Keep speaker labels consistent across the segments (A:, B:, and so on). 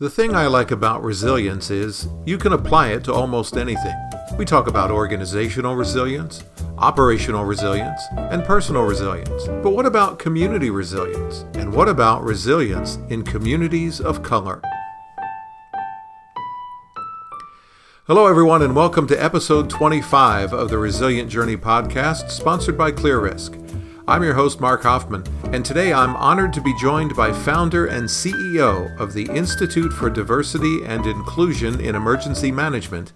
A: The thing I like about resilience is you can apply it to almost anything. We talk about organizational resilience, operational resilience, and personal resilience. But what about community resilience? And what about resilience in communities of color? Hello, everyone, and welcome to episode 25 of the Resilient Journey podcast, sponsored by ClearRisk. I'm your host, Mark Hoffman, and today I'm honored to be joined by founder and CEO of the Institute for Diversity and Inclusion in Emergency Management,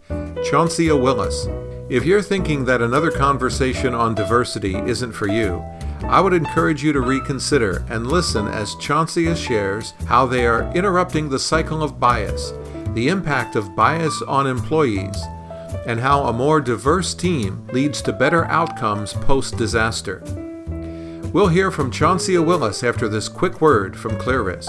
A: Chauncia Willis. If you're thinking that another conversation on diversity isn't for you, I would encourage you to reconsider and listen as Chauncia shares how they are interrupting the cycle of bias, the impact of bias on employees, and how a more diverse team leads to better outcomes post disaster. We'll hear from Chauncia Willis after this quick word from ClearRisk.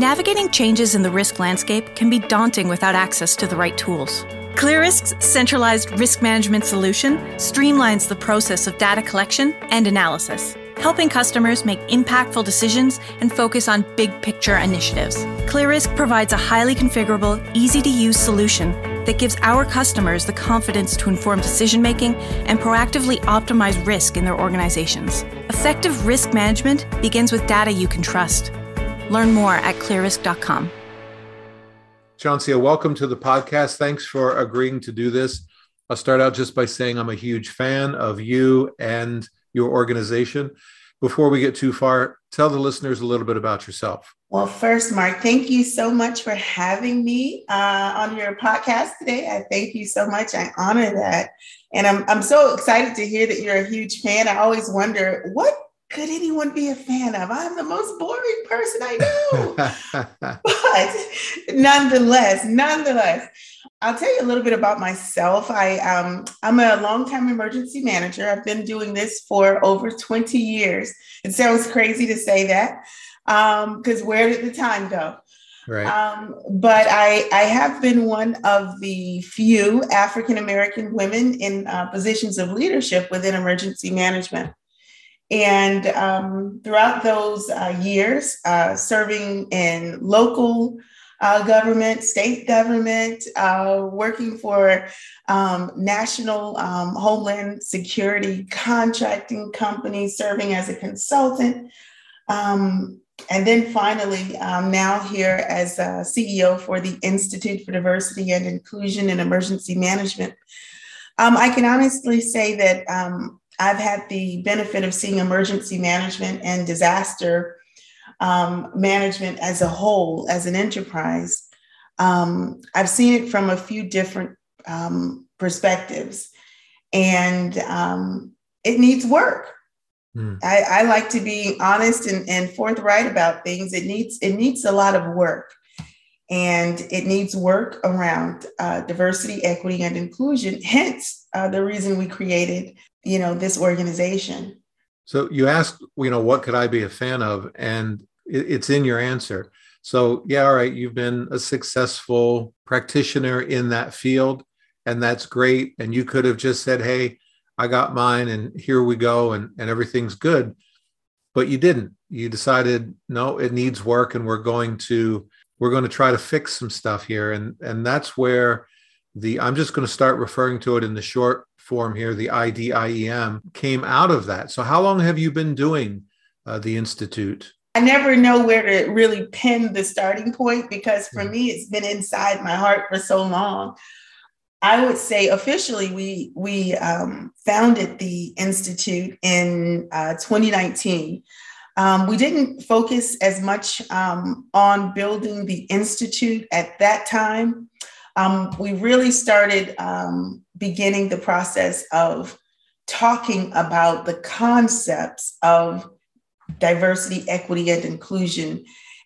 B: Navigating changes in the risk landscape can be daunting without access to the right tools. ClearRisk's centralized risk management solution streamlines the process of data collection and analysis, helping customers make impactful decisions and focus on big picture initiatives. ClearRisk provides a highly configurable, easy to use solution that gives our customers the confidence to inform decision making and proactively optimize risk in their organizations. Effective risk management begins with data you can trust. Learn more at clearrisk.com.
A: Chauncia, welcome to the podcast. Thanks for agreeing to do this. I'll start out just by saying I'm a huge fan of you and your organization. Before we get too far, tell the listeners a little bit about yourself.
C: Well, first, Mark, thank you so much for having me uh, on your podcast today. I thank you so much. I honor that. And I'm, I'm so excited to hear that you're a huge fan. I always wonder what could anyone be a fan of? I'm the most boring person I know. but nonetheless, nonetheless, I'll tell you a little bit about myself. I um, I'm a longtime emergency manager. I've been doing this for over 20 years. It sounds crazy to say that because um, where did the time go? Right. Um, but I, I have been one of the few African American women in uh, positions of leadership within emergency management. And um, throughout those uh, years, uh, serving in local uh, government, state government, uh, working for um, national um, homeland security contracting companies, serving as a consultant, um, and then finally, um, now here as CEO for the Institute for Diversity and Inclusion in Emergency Management. Um, I can honestly say that um, I've had the benefit of seeing emergency management and disaster um, management as a whole, as an enterprise. Um, I've seen it from a few different um, perspectives, and it needs work. Mm. I, I, like to be honest and, and forthright about things. It needs it needs a lot of work, and it needs work around uh, diversity, equity, and inclusion. Hence, uh, the reason we created you know this organization.
A: So you asked, you know, what could I be a fan of, and it's in your answer. So yeah, all right, you've been a successful practitioner in that field, and that's great. And you could have just said, hey I got mine and here we go and, and everything's good. But you didn't. You decided, no, it needs work and we're going to we're going to try to fix some stuff here. And and that's where the I'm just going to start referring to it in the short form here, the I-DIEM came out of that. So how long have you been doing uh, the Institute?
C: I never know where to really pin the starting point because for mm-hmm. me, it's been inside my heart for so long. I would say officially we we um, founded the institute in uh, 2019. Um, we didn't focus as much um, on building the institute at that time. Um, we really started um, beginning the process of talking about the concepts of diversity, equity, and inclusion,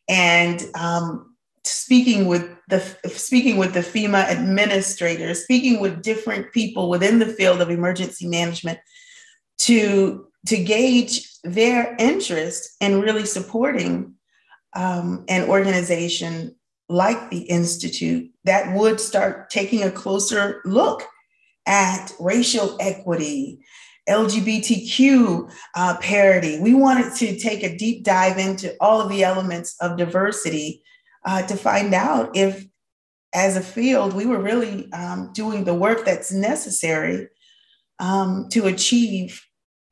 C: and um, speaking with the speaking with the FEMA administrators, speaking with different people within the field of emergency management to to gauge their interest in really supporting um, an organization like the institute that would start taking a closer look at racial equity LGBTQ uh, parity. We wanted to take a deep dive into all of the elements of diversity uh, to find out if, as a field, we were really um, doing the work that's necessary um, to achieve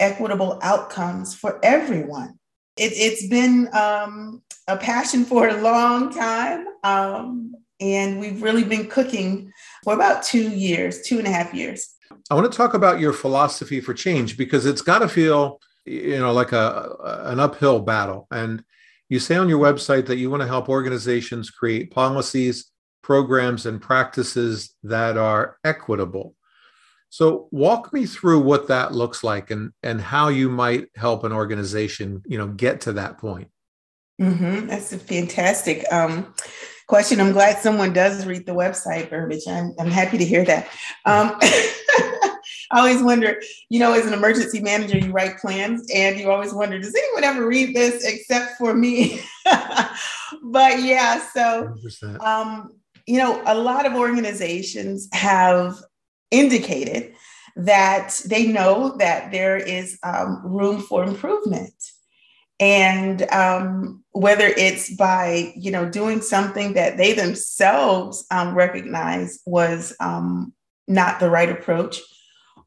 C: equitable outcomes for everyone. It, has been um, a passion for a long time. Um, and we've really been cooking for about two years, two and a half years.
A: I want to talk about your philosophy for change because it's got to feel, you know, like a an uphill battle. And you say on your website that you want to help organizations create policies, programs, and practices that are equitable. So walk me through what that looks like and and how you might help an organization, you know, get to that point.
C: Mm-hmm. That's a fantastic um, question. I'm glad someone does read the website, Burbage. I'm, I'm happy to hear that. Um, I always wonder, you know, as an emergency manager, you write plans and you always wonder, does anyone ever read this except for me? but yeah, so, um, you know, a lot of organizations have indicated that they know that there is um, room for improvement and um, whether it's by you know doing something that they themselves um, recognize was um, not the right approach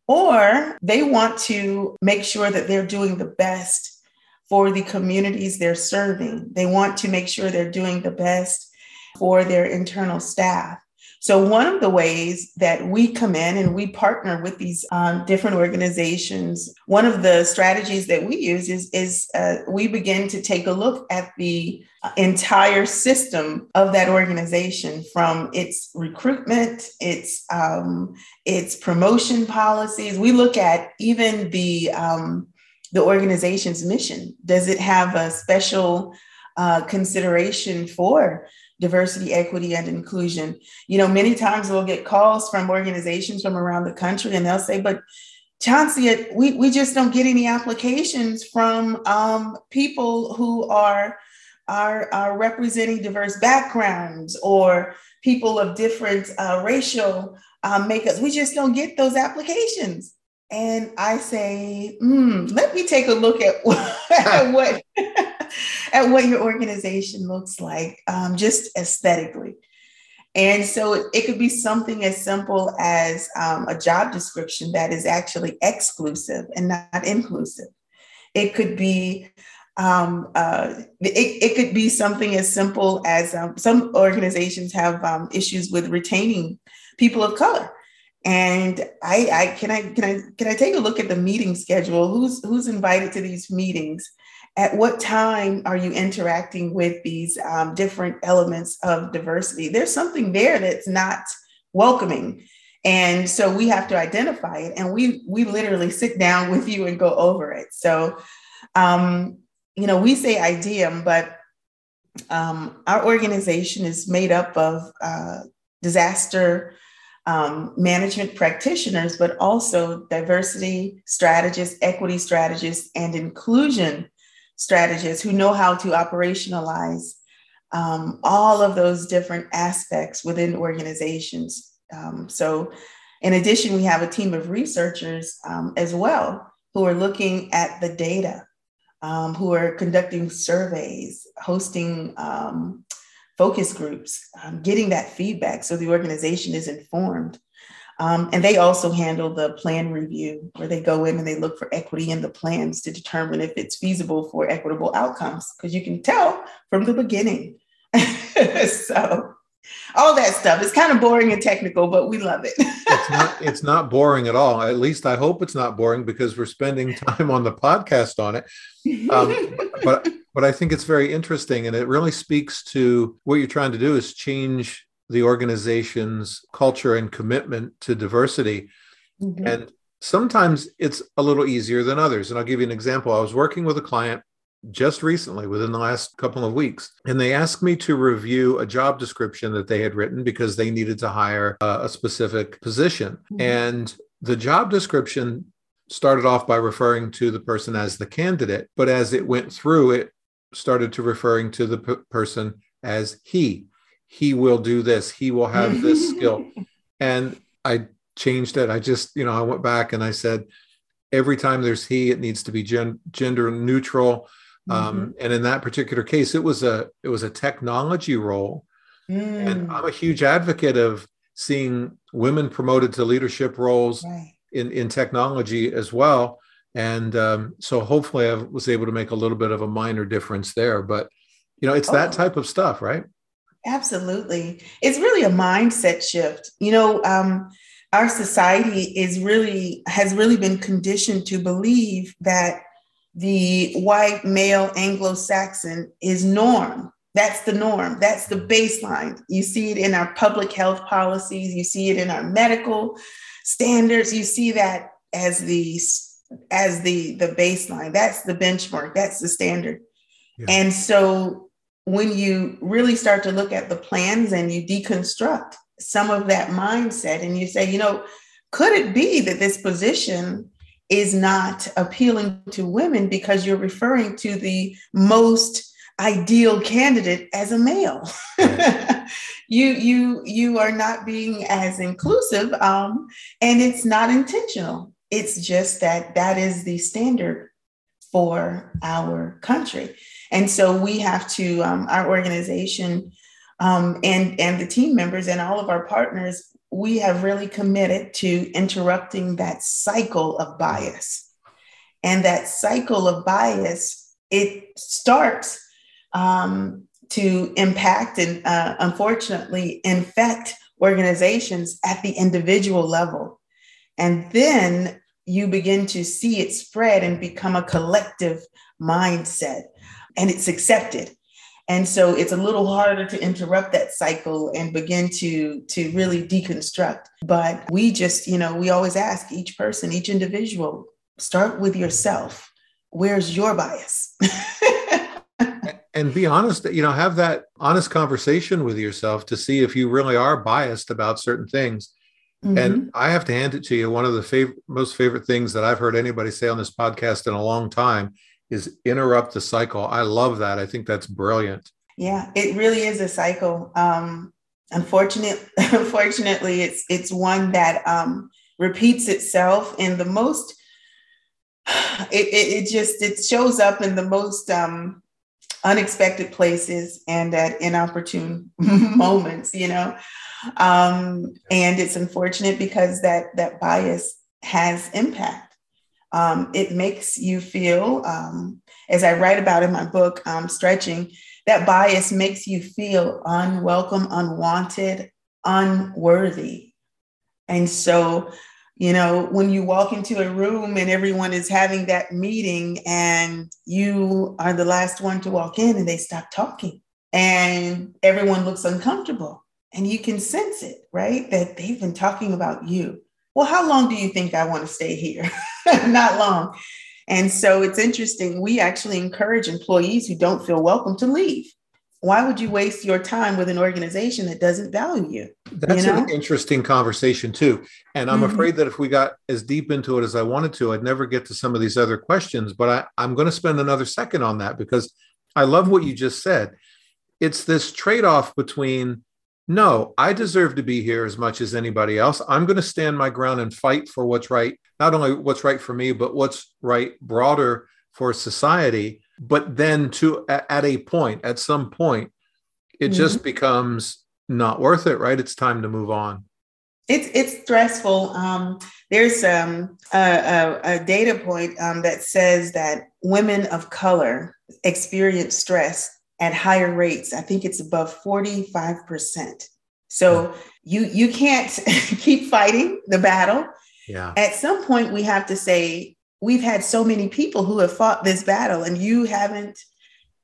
C: or they want to make sure that they're doing the best for the communities they're serving. They want to make sure they're doing the best for their internal staff so, one of the ways that we come in and we partner with these um, different organizations, one of the strategies that we use is, is uh, we begin to take a look at the entire system of that organization from its recruitment, its um, its promotion policies. We look at even the um, the organization's mission. Does it have a special uh, consideration for diversity, equity, and inclusion. You know, many times we'll get calls from organizations from around the country and they'll say, but Chauncia, we, we just don't get any applications from um, people who are, are, are representing diverse backgrounds or people of different uh, racial um, makeups. We just don't get those applications. And I say, mm, let me take a look at at what at what your organization looks like, um, just aesthetically. And so it, it, could be something as simple as um, a job description that is actually exclusive and not inclusive. It could be um, uh, it, it, could be something as simple as um, some organizations have um, issues with retaining people of color. And I, I can I can I can I take a look at the meeting schedule? Who's who's invited to these meetings? at what time are you interacting with these um, different elements of diversity? There's something there that's not welcoming. And so we have to identify it and we we literally sit down with you and go over it. So um, you know, we say I-DIEM, but um, our organization is made up of uh, disaster um, management practitioners, but also diversity strategists, equity strategists, and inclusion strategists who know how to operationalize um, all of those different aspects within organizations. Um, so, in addition, we have a team of researchers um, as well who are looking at the data, um, who are conducting surveys, hosting um, focus groups, um, getting that feedback so the organization is informed. Um, and they also handle the plan review, where they go in and they look for equity in the plans to determine if it's feasible for equitable outcomes, because you can tell from the beginning. so, all that stuff is kind of boring and technical, but we love it.
A: it's not. It's not boring at all. At least I hope it's not boring because we're spending time on the podcast on it. Um, but but I think it's very interesting, and it really speaks to what you're trying to do is change the organization's culture and commitment to diversity. Mm-hmm. And sometimes it's a little easier than others. And I'll give you an example. I was working with a client just recently, within the last couple of weeks, and they asked me to review a job description that they had written because they needed to hire uh, a specific position. Mm-hmm. And the job description started off by referring to the person as the candidate, but as it went through, it started to referring to the p- person as he he will do this he will have this skill and i changed it i just you know i went back and i said every time there's he, it needs to be gen- gender neutral. Um, mm-hmm. and in that particular case, it was a it was a technology role. Mm. And I'm a huge advocate of seeing women promoted to leadership roles right. in, in technology as well. And um, so hopefully I was able to make a little bit of a minor difference there. But, you know, it's oh. that type of stuff, right?
C: Absolutely. It's really a mindset shift. You know, um, our society is really has really been conditioned to believe that the white male Anglo-Saxon is norm. That's the norm. That's the baseline. You see it in our public health policies. You see it in our medical standards. You see that as the as the the baseline. That's the benchmark. That's the standard. Yeah. and so when you really start to look at the plans and you deconstruct some of that mindset and you say you know could it be that this position is not appealing to women because you're referring to the most ideal candidate as a male? You you you are not being as inclusive um, and it's not intentional it's just that that is the standard for our country. And so we have to, um, our organization um, and, and the team members and all of our partners, we have really committed to interrupting that cycle of bias. And that cycle of bias, it starts um, to impact and uh, unfortunately infect organizations at the individual level. And then you begin to see it spread and become a collective mindset and it's accepted. And so it's a little harder to interrupt that cycle and begin to to really deconstruct. But we just you know we always ask each person each individual start with yourself. Where's your bias?
A: And be honest you know have that honest conversation with yourself to see if you really are biased about certain things Mm-hmm. And I have to hand it to you. One of the fav- most favorite things that I've heard anybody say on this podcast in a long time is interrupt the cycle. I love that. I think that's brilliant.
C: Yeah, it really is a cycle. Um, unfortunately, unfortunately, it's it's one that um, repeats itself in the most. It, it, it just it shows up in the most um, unexpected places and at inopportune moments. You know, um, and it's unfortunate because that that bias has impact. Um, it makes you feel, um, as I write about in my book, um, Stretching, that bias makes you feel unwelcome, unwanted, unworthy. And so, you know, when you walk into a room and everyone is having that meeting and you are the last one to walk in and they stop talking and everyone looks uncomfortable and you can sense it, right? That they've been talking about you. Well, how long do you think I want to stay here? Not long. And so it's interesting. We actually encourage employees who don't feel welcome to leave. Why would you waste your time with an organization that doesn't value you?
A: That's you know? an interesting conversation, too. And I'm mm-hmm. afraid that if we got as deep into it as I wanted to, I'd never get to some of these other questions. But I, I'm going to spend another second on that because I love what you just said. It's this trade off between no, I deserve to be here as much as anybody else. I'm going to stand my ground and fight for what's right, not only what's right for me, but what's right broader for society. But then, to at a point, at some point, it mm-hmm. just becomes not worth it, right? It's time to move on.
C: It's it's stressful. Um, there's um, a, a, a, data point um, that says that women of color experience stress at higher rates. I think it's above 45%. So you you can't keep fighting the battle.
A: Yeah.
C: At some point we have to say we've had so many people who have fought this battle and you haven't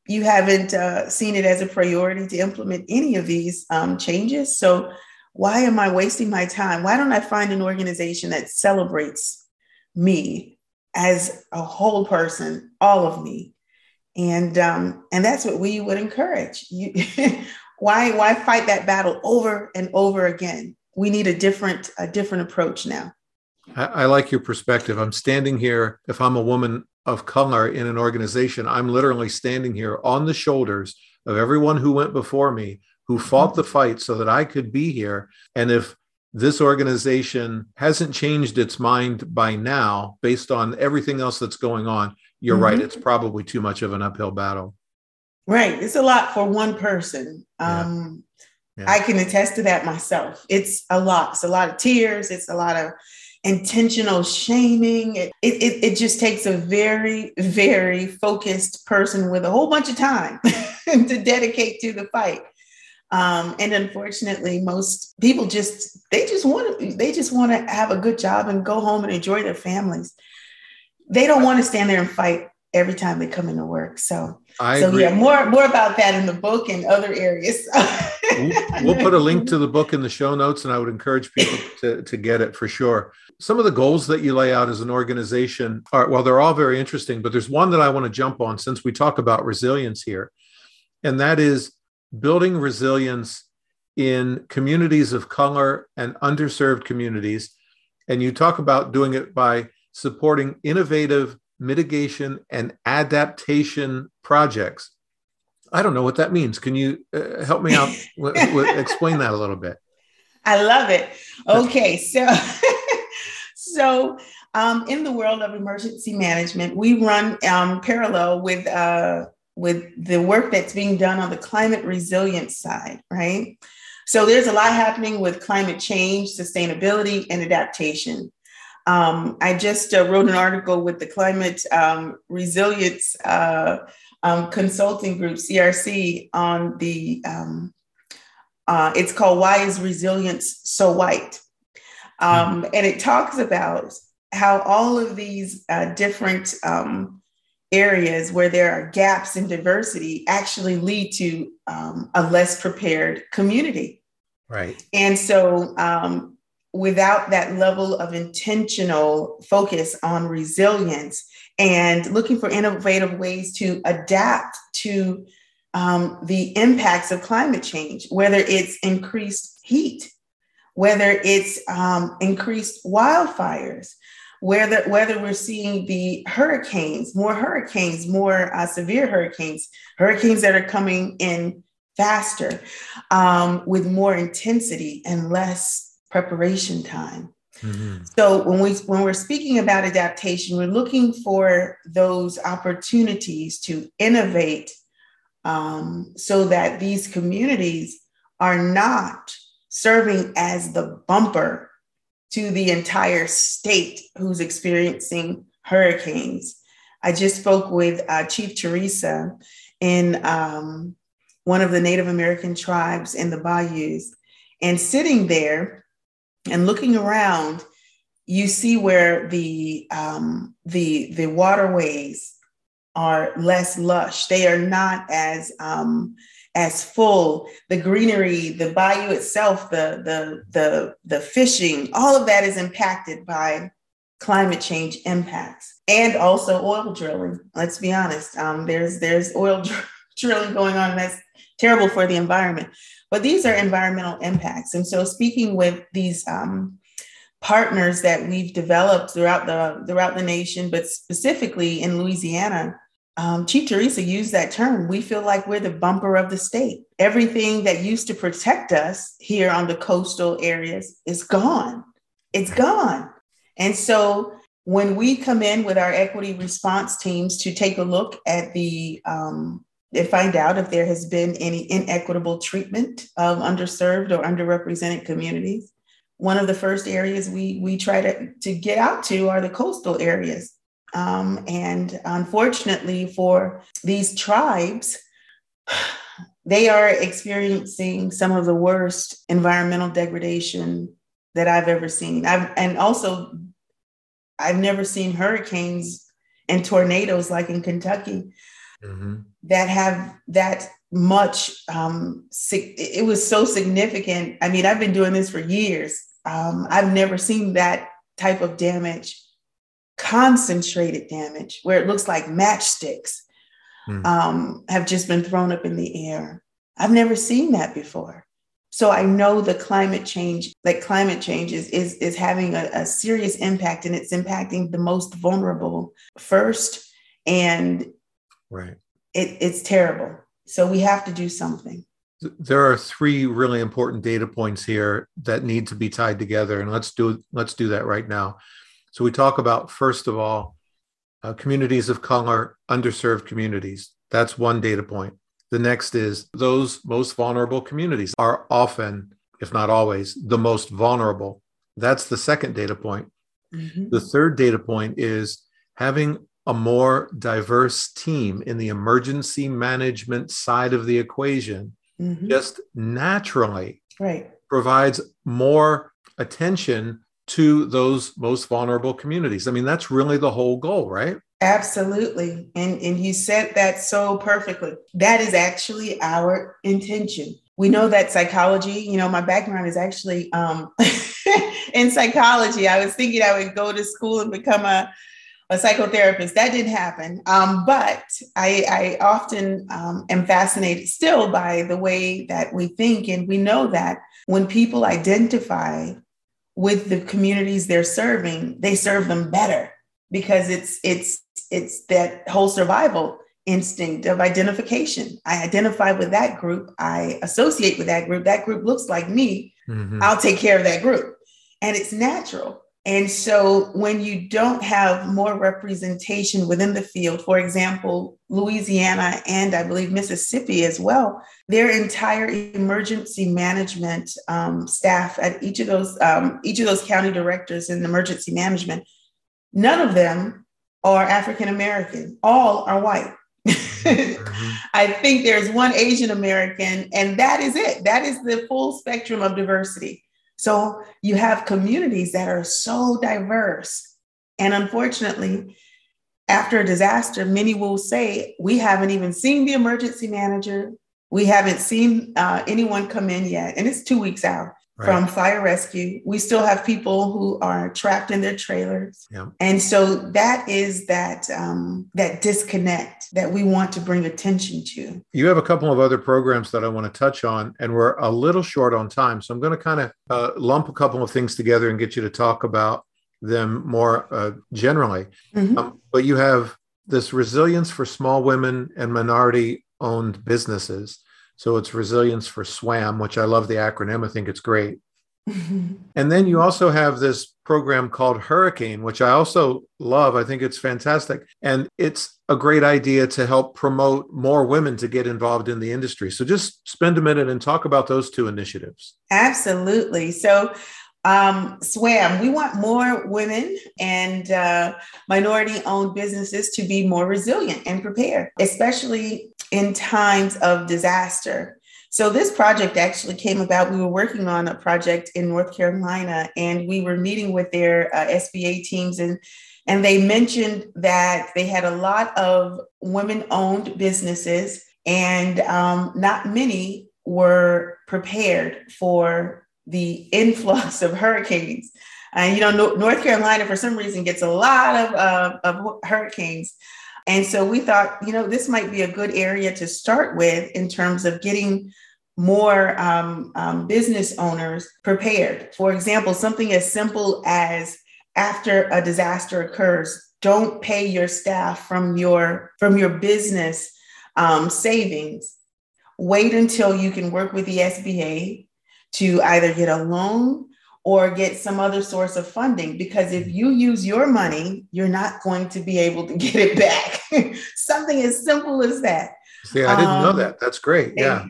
C: you haven't uh, seen it as a priority to implement any of these um, changes. So why am I wasting my time? Why don't I find an organization that celebrates me as a whole person, all of me, and um, and that's what we would encourage. You, why why fight that battle over and over again? We need a different a different approach now.
A: I, I like your perspective. I'm standing here. If I'm a woman of color in an organization, I'm literally standing here on the shoulders of everyone who went before me, who fought the fight so that I could be here. And if this organization hasn't changed its mind by now based on everything else that's going on, you're mm-hmm. right. It's probably too much of an uphill battle.
C: Right. It's a lot for one person. Um, yeah. Yeah. I can attest to that myself. It's a lot. It's a lot of tears. It's a lot of intentional shaming. It, it, it just takes a very, very focused person with a whole bunch of time to dedicate to the fight. Um, and unfortunately, most people just they just want to they just want to have a good job and go home and enjoy their families. They don't want to stand there and fight every time they come into work. So, I so agree. yeah, more more about that in the book and other areas.
A: we'll, we'll put a link to the book in the show notes, and I would encourage people to to get it for sure. Some of the goals that you lay out as an organization are well, they're all very interesting, but there's one that I want to jump on since we talk about resilience here, and that is building resilience in communities of color and underserved communities. And you talk about doing it by supporting innovative mitigation and adaptation projects. I don't know what that means. Can you uh, help me out? w- w- explain that a little bit.
C: I love it. Okay, so so um, in the world of emergency management, we run um, parallel with uh, with the work that's being done on the climate resilience side, right? So there's a lot happening with climate change, sustainability, and adaptation. Um, I just uh, wrote an article with the Climate um, Resilience uh, um, Consulting Group, CRC, on the, um, uh, it's called Why is Resilience So White? Um, and it talks about how all of these uh, different um, areas where there are gaps in diversity actually lead to um, a less prepared community.
A: Right.
C: And so, um, without that level of intentional focus on resilience and looking for innovative ways to adapt to um, the impacts of climate change, whether it's increased heat, whether it's um, increased wildfires, whether whether we're seeing the hurricanes, more hurricanes, more uh, severe hurricanes, hurricanes that are coming in faster, um, with more intensity and less preparation time. Mm-hmm. So when we when we're speaking about adaptation, we're looking for those opportunities to innovate um, so that these communities are not serving as the bumper to the entire state who's experiencing hurricanes. I just spoke with uh, Chief Teresa in um, one of the Native American tribes in the bayous. And sitting there and looking around, you see where the, um, the, the waterways are less lush. They are not as um, as full. The greenery the bayou itself the the the the fishing all of that is impacted by climate change impacts and also oil drilling. Let's be honest um, there's there's oil dr- drilling going on that's terrible for the environment but these are environmental impacts and so speaking with these um, partners that we've developed throughout the throughout the nation but specifically in louisiana um, Chief Teresa used that term. We feel like we're the bumper of the state. Everything that used to protect us here on the coastal areas is gone. It's gone. And so when we come in with our equity response teams to take a look at the um, and find out if there has been any inequitable treatment of underserved or underrepresented communities. One of the first areas we we try to, to get out to are the coastal areas um, and unfortunately, for these tribes, they are experiencing some of the worst environmental degradation that I've ever seen. I've, and also, I've never seen hurricanes and tornadoes like in Kentucky mm-hmm. That have that much. Um, it was so significant. I mean, I've been doing this for years. Um, I've never seen that type of damage concentrated damage where it looks like matchsticks mm. um, have just been thrown up in the air. I've never seen that before. So I know the climate change, like climate change is, is, is having a, a serious impact and it's impacting the most vulnerable first. And
A: right.
C: It, it's terrible. So we have to do something.
A: there are three really important data points here that need to be tied together and let's do let's do that right now so we talk about first of all uh, communities of color underserved communities that's one data point the next is those most vulnerable communities are often if not always the most vulnerable that's the second data point mm-hmm. the third data point is having a more diverse team in the emergency management side of the equation mm-hmm. just naturally
C: right.
A: provides more attention to those most vulnerable communities. I mean, that's really the whole goal, right?
C: Absolutely. And, and you said that so perfectly. That is actually our intention. We know that psychology, you know, my background is actually um, in psychology. I was thinking I would go to school and become a a psychotherapist. That didn't happen. Um, but I, I often um, am fascinated still by the way that we think. And we know that when people identify with the communities they're serving, they serve them better because it's it's it's that whole survival instinct of identification. I identify with that group, I associate with that group, that group looks like me, mm-hmm. I'll take care of that group. And it's natural. And so when you don't have more representation within the field, for example, Louisiana and I believe Mississippi as well, their entire emergency management um, staff at each of those um, each of those county directors in emergency management, none of them are African American. All are white. mm-hmm. I think there's one Asian American, and that is it. That is the full spectrum of diversity. So you have communities that are so diverse. And unfortunately, after a disaster, many will say, We haven't even seen the emergency manager. We haven't seen uh, anyone come in yet. And it's two weeks out right. from fire rescue. We still have people who are trapped in their trailers. Yeah. And so that is that um, that disconnect that we want to bring attention to.
A: You have a couple of other programs that I want to touch on, and we're a little short on time. So I'm going to kind of uh, lump a couple of things together and get you to talk about them more uh, generally. Mm-hmm. Um, but you have this resilience for small women and minority owned businesses. So it's resilience for SWAM, which I love the acronym. I think it's great. and then you also have this program called HERricane, which I also love. I think it's fantastic. And it's a great idea to help promote more women to get involved in the industry. So just spend a minute and talk about those two initiatives.
C: Absolutely. So um, SWAM, we want more women and uh, minority owned businesses to be more resilient and prepared, especially in times of disaster. So, this project actually came about. We were working on a project in North Carolina and we were meeting with their uh, SBA teams, and, and they mentioned that they had a lot of women owned businesses, and um, not many were prepared for the influx of hurricanes. And you know, North Carolina, for some reason, gets a lot of, uh, of hurricanes. And so we thought, you know, this might be a good area to start with in terms of getting more um, um, business owners prepared. For example, something as simple as after a disaster occurs, don't pay your staff from your from your business um, savings. Wait until you can work with the SBA to either get a loan or get some other source of funding because if you use your money, you're not going to be able to get it back. Something as simple as that.
A: See, I didn't um, know that. That's great. Yeah.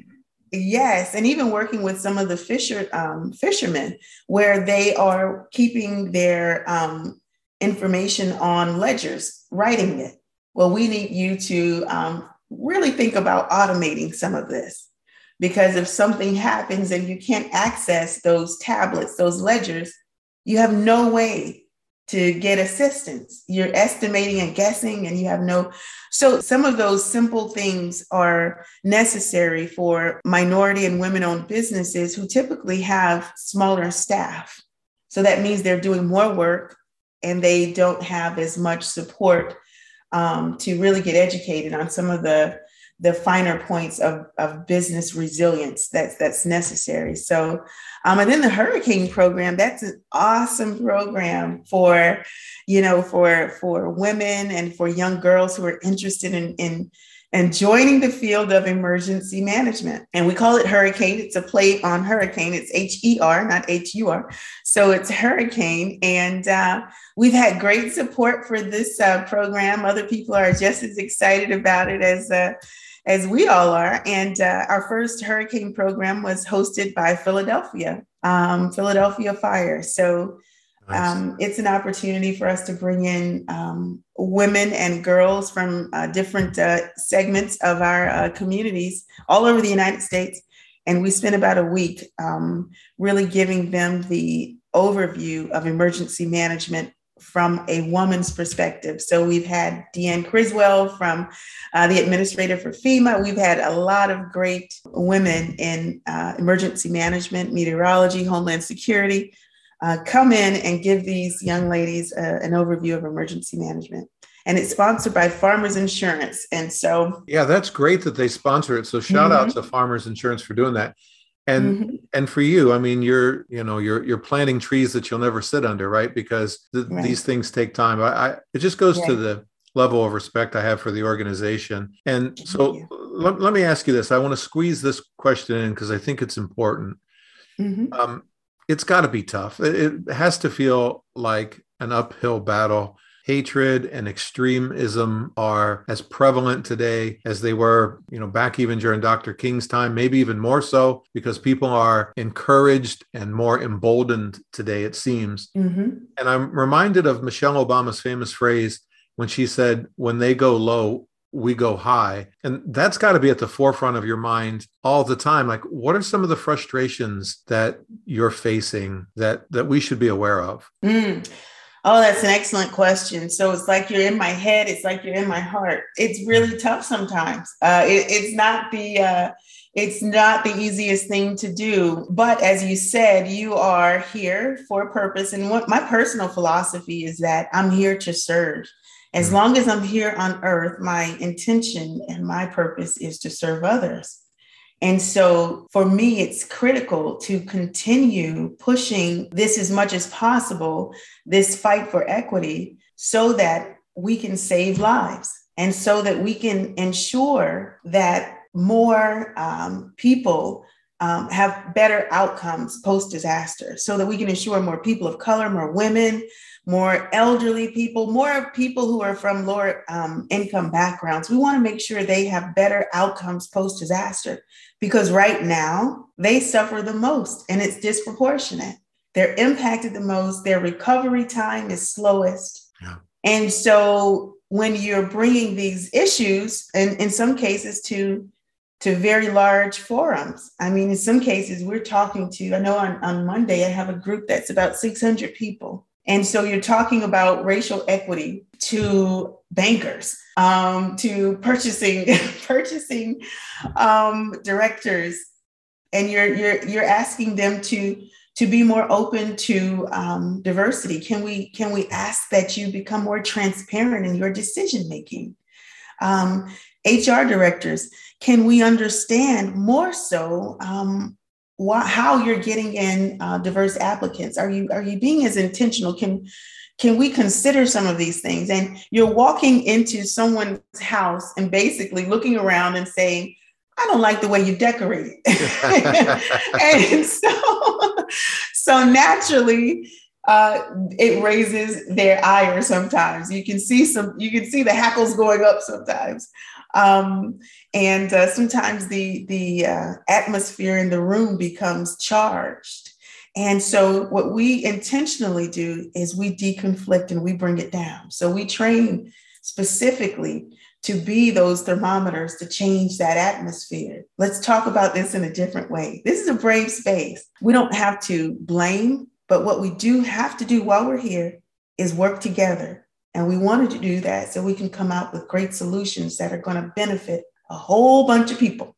C: yes, and even working with some of the fisher um, fishermen, where they are keeping their um, information on ledgers, writing it. Well, we need you to um, really think about automating some of this because if something happens and you can't access those tablets, those ledgers, you have no way to get assistance. You're estimating and guessing, and you have no. So, some of those simple things are necessary for minority and women owned businesses who typically have smaller staff. So, that means they're doing more work and they don't have as much support um, to really get educated on some of the the finer points of, of business resilience that's that's necessary. So, um, and then the HERricane program, that's an awesome program for, you know, for for women and for young girls who are interested in in and joining the field of emergency management. And we call it HERricane. It's a play on hurricane. It's H E R, not H U R. So it's HERricane. And uh, we've had great support for this uh, program. Other people are just as excited about it as uh, as we all are. And uh, our first HERricane program was hosted by Philadelphia, um, Philadelphia Fire. So nice. um, it's an opportunity for us to bring in um, women and girls from uh, different uh, segments of our uh, communities all over the United States. And we spent about a week um, really giving them the overview of emergency management from a woman's perspective. So we've had Deanne Criswell from uh, the administrator for FEMA. We've had a lot of great women in uh, emergency management, meteorology, homeland security uh, come in and give these young ladies uh, an overview of emergency management. And it's sponsored by Farmers Insurance. And so,
A: yeah, that's great that they sponsor it. So, shout mm-hmm. out to Farmers Insurance for doing that and mm-hmm. and for you i mean you're you know you're you're planting trees that you'll never sit under right because the, right. these things take time I, I, it just goes right. to the level of respect i have for the organization and so let, let me ask you this i want to squeeze this question in because i think it's important mm-hmm. um, it's got to be tough it, it has to feel like an uphill battle hatred and extremism are as prevalent today as they were, you know, back even during Dr. King's time, maybe even more so because people are encouraged and more emboldened today, it seems. Mm-hmm. And I'm reminded of Michelle Obama's famous phrase when she said, when they go low, we go high. And that's got to be at the forefront of your mind all the time. Like, what are some of the frustrations that you're facing that that we should be aware of?
C: Mm. Oh, that's an excellent question. So it's like you're in my head. It's like you're in my heart. It's really tough sometimes. Uh, it, it's not the uh, it's not the easiest thing to do. But as you said, you are here for a purpose. And what my personal philosophy is that I'm here to serve. As mm. long as I'm here on earth, my intention and my purpose is to serve others. And so for me, it's critical to continue pushing this as much as possible, this fight for equity, so that we can save lives and so that we can ensure that more um, people um, have better outcomes post disaster, so that we can ensure more people of color, more women, more elderly people, more people who are from lower um, income backgrounds. We want to make sure they have better outcomes post disaster because right now they suffer the most and it's disproportionate. They're impacted the most, their recovery time is slowest. Yeah. And so when you're bringing these issues, and in some cases to to very large forums. I mean, in some cases, we're talking to, I know on, on Monday, I have a group that's about 600 people. And so you're talking about racial equity to bankers, um, to purchasing purchasing um, directors, and you're you're you're asking them to to be more open to um, diversity. Can we can we ask that you become more transparent in your decision making? HR directors, can we understand more so um, why, how you're getting in uh, diverse applicants? Are you are you being as intentional? Can can we consider some of these things? And you're walking into someone's house and basically looking around and saying, I don't like the way you decorate and so, so naturally, uh, it raises their ire sometimes. You can see some, you can see the hackles going up sometimes. Um, and uh, sometimes the, the uh, atmosphere in the room becomes charged. And so, what we intentionally do is we deconflict and we bring it down. So, we train specifically to be those thermometers to change that atmosphere. Let's talk about this in a different way. This is a brave space. We don't have to blame, but what we do have to do while we're here is work together. And we wanted to do that so we can come out with great solutions that are going to benefit a whole bunch of people.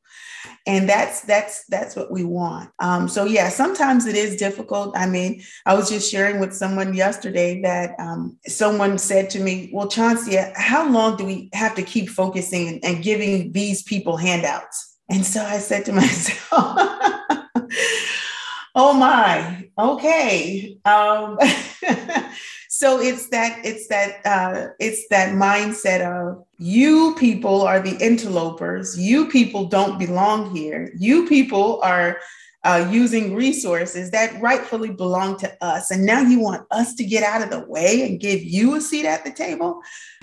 C: And that's that's that's what we want. Um, so yeah sometimes it is difficult. I mean i was just sharing with someone yesterday that um, someone said to me well chauncia how long do we have to keep focusing and, giving these people handouts? And so i said to myself oh my okay um, so it's that it's that uh, it's that mindset of you people are the interlopers. You people don't belong here. You people are uh, using resources that rightfully belong to us. And now you want us to get out of the way and give you a seat at the table.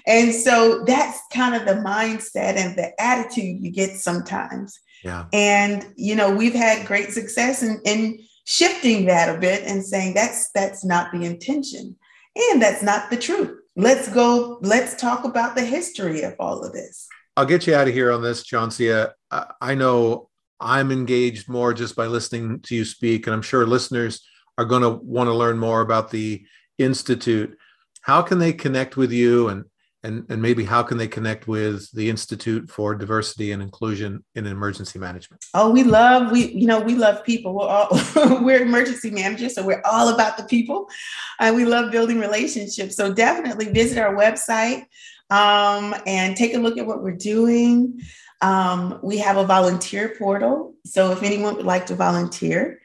C: And so that's kind of the mindset and the attitude you get sometimes.
A: Yeah.
C: And, you know, we've had great success in, in shifting that a bit and saying that's that's not the intention and that's not the truth. Let's go, let's talk about the history of all of this.
A: I'll get you out of here on this, Chauncia. I know I'm engaged more just by listening to you speak, and I'm sure listeners are going to want to learn more about the Institute. How can they connect with you and and, and maybe how can they connect with the Institute for Diversity and Inclusion in Emergency Management?
C: Oh, we love we you know we love people. We're all we're emergency managers, so we're all about the people, and we love building relationships. So definitely visit our website um, and take a look at what we're doing. Um, we have a volunteer portal, so if anyone would like to volunteer,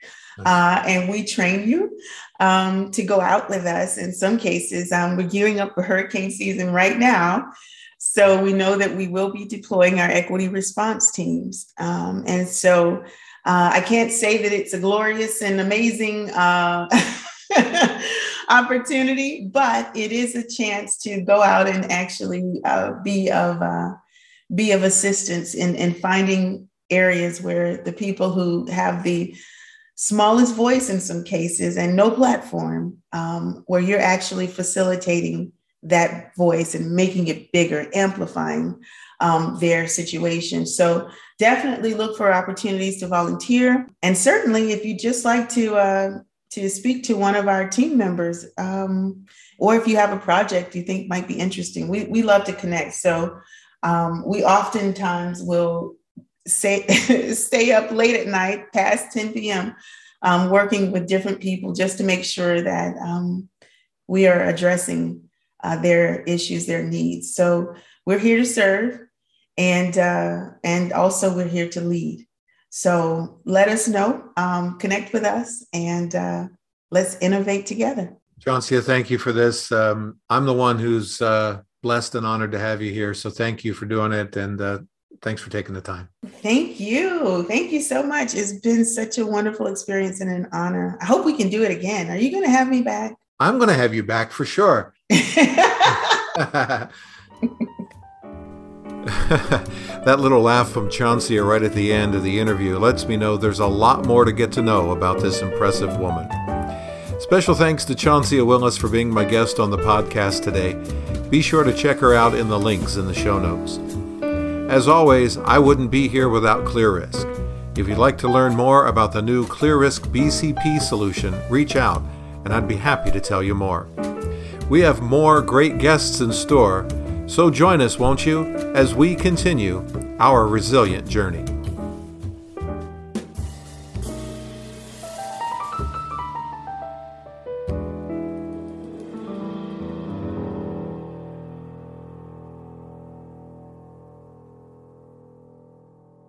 C: uh, and we train you um, to go out with us. In some cases, um, we're gearing up for hurricane season right now. So we know that we will be deploying our equity response teams. Um, and so uh, I can't say that it's a glorious and amazing uh, opportunity, but it is a chance to go out and actually uh, be of uh, be of assistance in, in finding areas where the people who have the smallest voice in some cases and no platform um, where you're actually facilitating that voice and making it bigger, amplifying um, their situation. So definitely look for opportunities to volunteer. And certainly if you just like to, uh, to speak to one of our team members, um, or if you have a project you think might be interesting, we, we love to connect. So um, we oftentimes will say, stay up late at night past 10 p.m. Um, working with different people just to make sure that um, we are addressing uh, their issues, their needs. So we're here to serve, and uh, and also we're here to lead. So let us know, um, connect with us, and uh, let's innovate together.
A: Chauncia, thank you for this. Um, I'm the one who's uh, blessed and honored to have you here. So thank you for doing it, and uh, thanks for taking the time.
C: Thank you. Thank you so much. It's been such a wonderful experience and an honor. I hope we can do it again. Are you going to have me back?
A: I'm going to have you back for sure. that little laugh from Chauncia right at the end of the interview lets me know there's a lot more to get to know about this impressive woman. Special thanks to Chauncia Willis for being my guest on the podcast today. Be sure to check her out in the links in the show notes. As always, I wouldn't be here without ClearRisk. If you'd like to learn more about the new ClearRisk BCP solution, reach out and I'd be happy to tell you more. We have more great guests in store, so join us, won't you, as we continue our resilient journey.